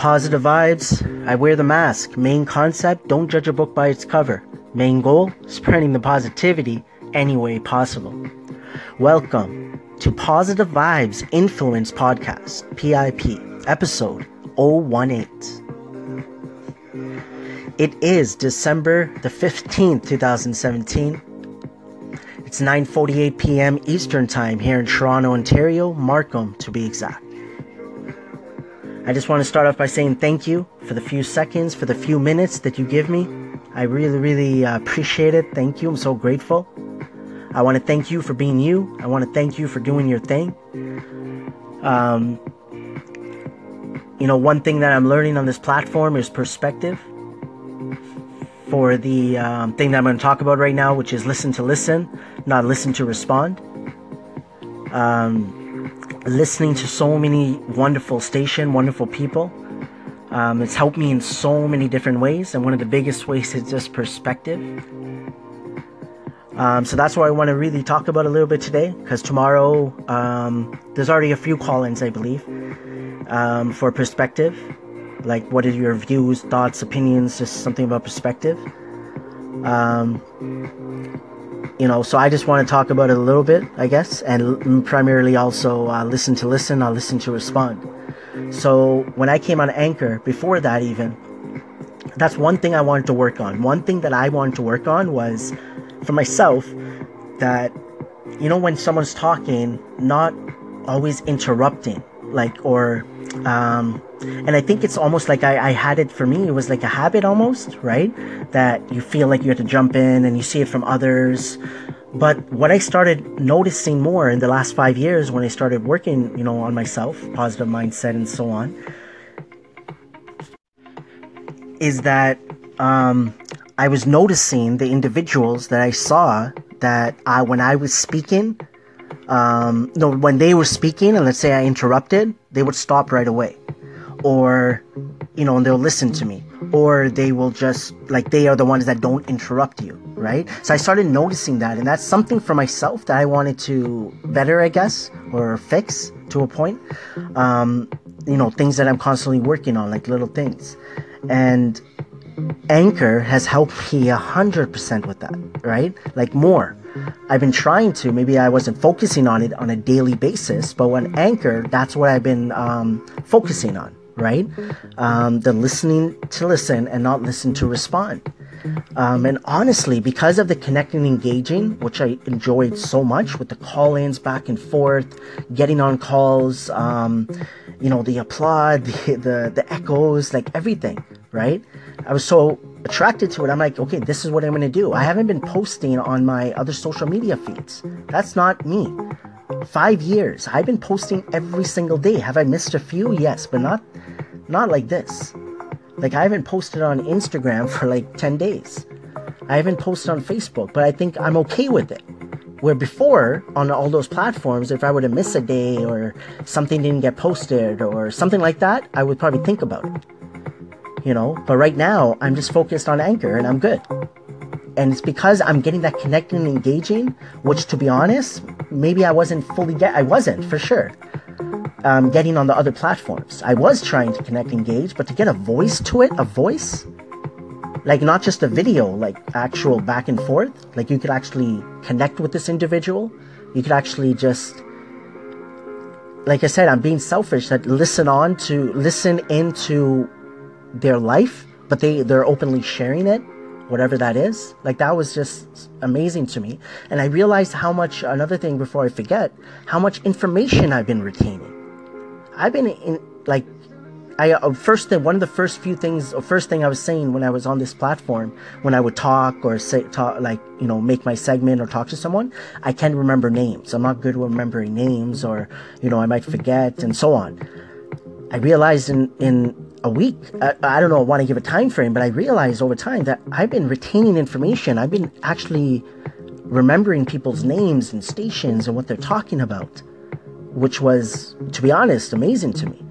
Positive vibes. I wear the mask. Main concept don't judge a book by its cover. Main goal spreading the positivity any way possible. Welcome to Positive Vibes Influence Podcast, PIP, episode 018. It is December the 15th, 2017. It's 9:48 p.m. Eastern Time here in Toronto, Ontario, Markham to be exact. I just want to start off by saying thank you for the few seconds, for the few minutes that you give me. I really, really uh, appreciate it. Thank you. I'm so grateful. I want to thank you for being you. I want to thank you for doing your thing. Um, you know, one thing that I'm learning on this platform is perspective. For the um, thing that I'm going to talk about right now, which is listen to listen, not listen to respond. Um, listening to so many wonderful station, wonderful people. Um, it's helped me in so many different ways, and one of the biggest ways is just perspective. Um, so that's what I want to really talk about a little bit today, because tomorrow um, there's already a few call-ins, I believe, um, for perspective. Like, what are your views, thoughts, opinions? Just something about perspective. You know, so I just want to talk about it a little bit, I guess, and primarily also uh, listen to listen, I'll listen to respond. So when I came on Anchor, before that even, that's one thing I wanted to work on. One thing that I wanted to work on was for myself that, you know, when someone's talking, not always interrupting, like, or um, and I think it's almost like I, I had it for me. It was like a habit almost, right? That you feel like you have to jump in and you see it from others. But what I started noticing more in the last five years when I started working, you know, on myself, positive mindset and so on, is that um, I was noticing the individuals that I saw that I, when I was speaking, um, no, when they were speaking and let's say I interrupted, they would stop right away. Or, you know, and they'll listen to me. Or they will just, like, they are the ones that don't interrupt you, right? So I started noticing that, and that's something for myself that I wanted to better, I guess, or fix to a point. Um, you know, things that I'm constantly working on, like little things. And Anchor has helped me a hundred percent with that, right? Like more. I've been trying to. Maybe I wasn't focusing on it on a daily basis, but when Anchor, that's what I've been um, focusing on, right? Um, the listening to listen and not listen to respond. Um, and honestly, because of the connecting engaging, which I enjoyed so much with the call ins back and forth, getting on calls, um, you know, the applaud, the, the, the echoes, like everything, right? I was so attracted to it. I'm like, okay, this is what I'm going to do. I haven't been posting on my other social media feeds. That's not me. Five years. I've been posting every single day. Have I missed a few? Yes, but not, not like this. Like I haven't posted on Instagram for like 10 days. I haven't posted on Facebook, but I think I'm okay with it. Where before, on all those platforms, if I were to miss a day or something didn't get posted or something like that, I would probably think about it you know. But right now, I'm just focused on Anchor and I'm good. And it's because I'm getting that connecting and engaging, which to be honest, maybe I wasn't fully get. I wasn't for sure. Um, getting on the other platforms, I was trying to connect, engage, but to get a voice to it, a voice, like not just a video, like actual back and forth, like you could actually connect with this individual. You could actually just like I said, I'm being selfish that listen on to listen into their life, but they they're openly sharing it, whatever that is. Like that was just amazing to me, and I realized how much. Another thing before I forget, how much information I've been retaining. I've been in like. I uh, first one of the first few things, or first thing I was saying when I was on this platform, when I would talk or say talk like you know make my segment or talk to someone, I can't remember names. I'm not good with remembering names, or you know I might forget and so on. I realized in in a week. I, I don't know. I want to give a time frame, but I realized over time that I've been retaining information. I've been actually remembering people's names and stations and what they're talking about, which was, to be honest, amazing to me.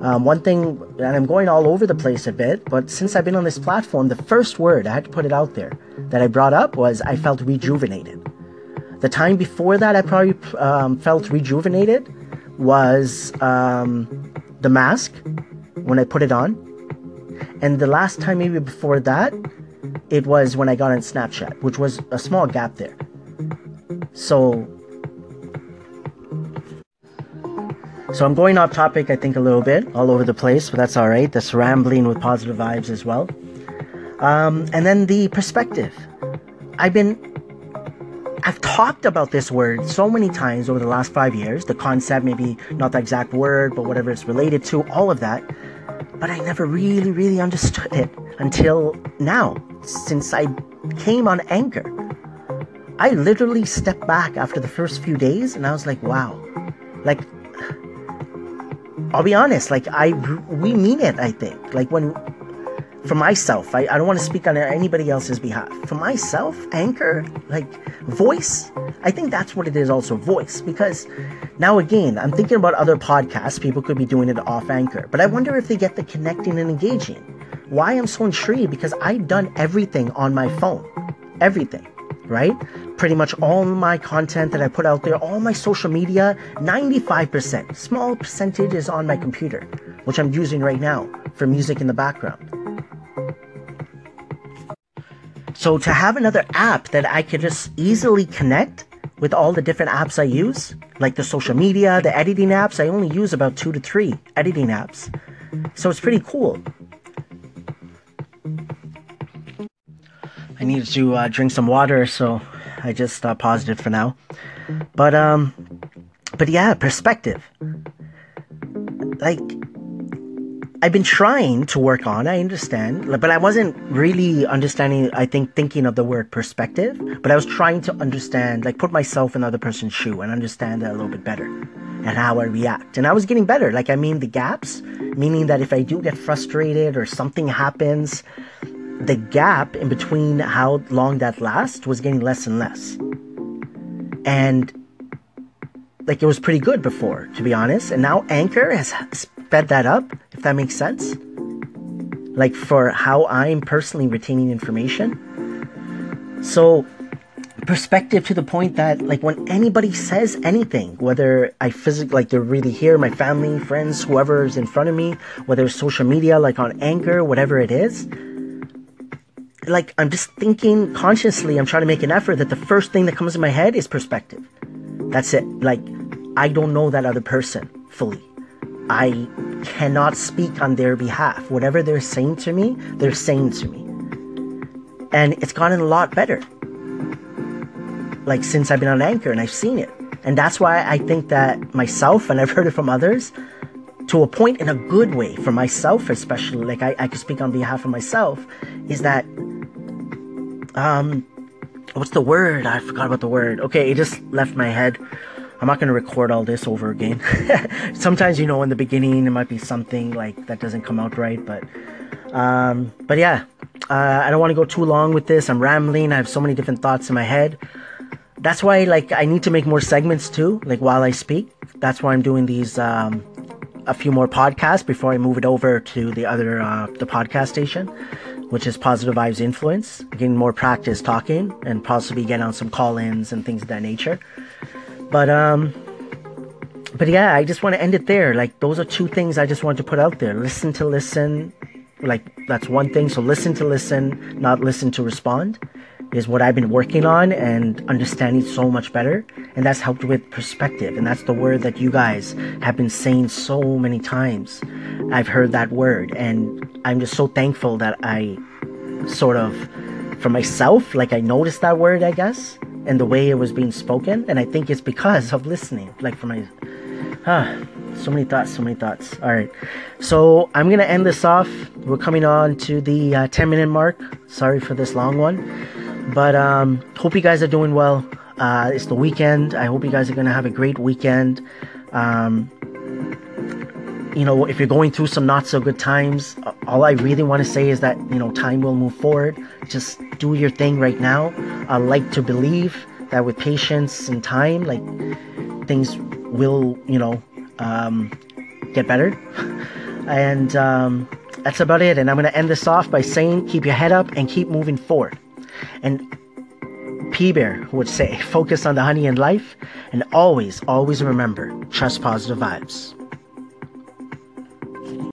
Um, one thing, and I'm going all over the place a bit, but since I've been on this platform, the first word, I had to put it out there, that I brought up was I felt rejuvenated. The time before that, I probably um, felt rejuvenated was um, the mask when I put it on. And the last time, maybe before that, it was when I got on Snapchat, which was a small gap there. So, so I'm going off topic, I think, a little bit, all over the place, but that's all right. That's rambling with positive vibes as well. Um, and then the perspective. I've been, I've talked about this word so many times over the last five years. The concept, maybe not the exact word, but whatever it's related to, all of that. But I never really, really understood it until now, since I came on Anchor. I literally stepped back after the first few days and I was like, wow. Like, I'll be honest, like, I, we mean it, I think. Like, when, for myself, I, I don't want to speak on anybody else's behalf. For myself, Anchor, like, voice, I think that's what it is also, voice. Because now again, I'm thinking about other podcasts, people could be doing it off Anchor. But I wonder if they get the connecting and engaging. Why I'm so intrigued? Because I've done everything on my phone. Everything right? Pretty much all my content that I put out there, all my social media, 95%, small percentage is on my computer, which I'm using right now for music in the background. So to have another app that I could just easily connect with all the different apps I use, like the social media, the editing apps, I only use about two to three editing apps. So it's pretty cool. I needed to uh, drink some water, so I just uh, paused it for now. But um, but yeah, perspective. Like I've been trying to work on. I understand, but I wasn't really understanding. I think thinking of the word perspective, but I was trying to understand, like put myself in the other person's shoe and understand that a little bit better and how I react. And I was getting better. Like I mean, the gaps, meaning that if I do get frustrated or something happens, the gap in between how long that lasts was getting less and less. And like it was pretty good before, to be honest. And now Anchor has sped that up, that makes sense. Like for how I'm personally retaining information. So perspective to the point that like when anybody says anything whether i physically like they're really here my family friends whoever's in front of me whether it's social media like on anchor whatever it is like I'm just thinking consciously, I'm trying to make an effort that the first thing that comes in my head is perspective. That's it. Like I don't know that other person fully. I cannot speak on their behalf. Whatever they're saying to me, they're saying to me. And it's gotten a lot better. Like since I've been on Anchor and I've seen it. And that's why I think that myself, and I've heard it from others, to a point in a good way for myself especially like I, I could speak on behalf of myself is that um what's the word i forgot about the word okay it just left my head i'm not going to record all this over again. Sometimes you know in the beginning it might be something like that doesn't come out right but um but yeah. Uh, i don't want to go too long with this. I'm rambling. I have so many different thoughts in my head. That's why like i need to make more segments too like while i speak. That's why i'm doing these um a few more podcasts before I move it over to the other uh, the podcast station, which is Positive Vibes Influence. Getting more practice talking and possibly getting on some call-ins and things of that nature. But um, but yeah, I just want to end it there. Like those are two things I just want to put out there. Listen to listen. Like that's one thing. So listen to listen, not listen to respond is what I've been working on and understanding so much better. And that's helped with perspective. And that's the word that you guys have been saying so many times. I've heard that word. And I'm just so thankful that I sort of, for myself, like I noticed that word, I guess, and the way it was being spoken. And I think it's because of listening, like for my, ah, so many thoughts, so many thoughts. All right. So I'm to end this off. We're coming on to the uh, 10 minute mark. Sorry for this long one. But um, hope you guys are doing well. Uh, it's the weekend. I hope you guys are to have a great weekend. Um, you know, if you're going through some not so good times, all I really want to say is that, you know, time will move forward. Just do your thing right now. I like to believe that with patience and time, like, things will, you know, um, get better. and um, that's about it. And I'm going to end this off by saying keep your head up and keep moving forward. And P Bear would say, focus on the honey in life and always, always remember, trust positive vibes.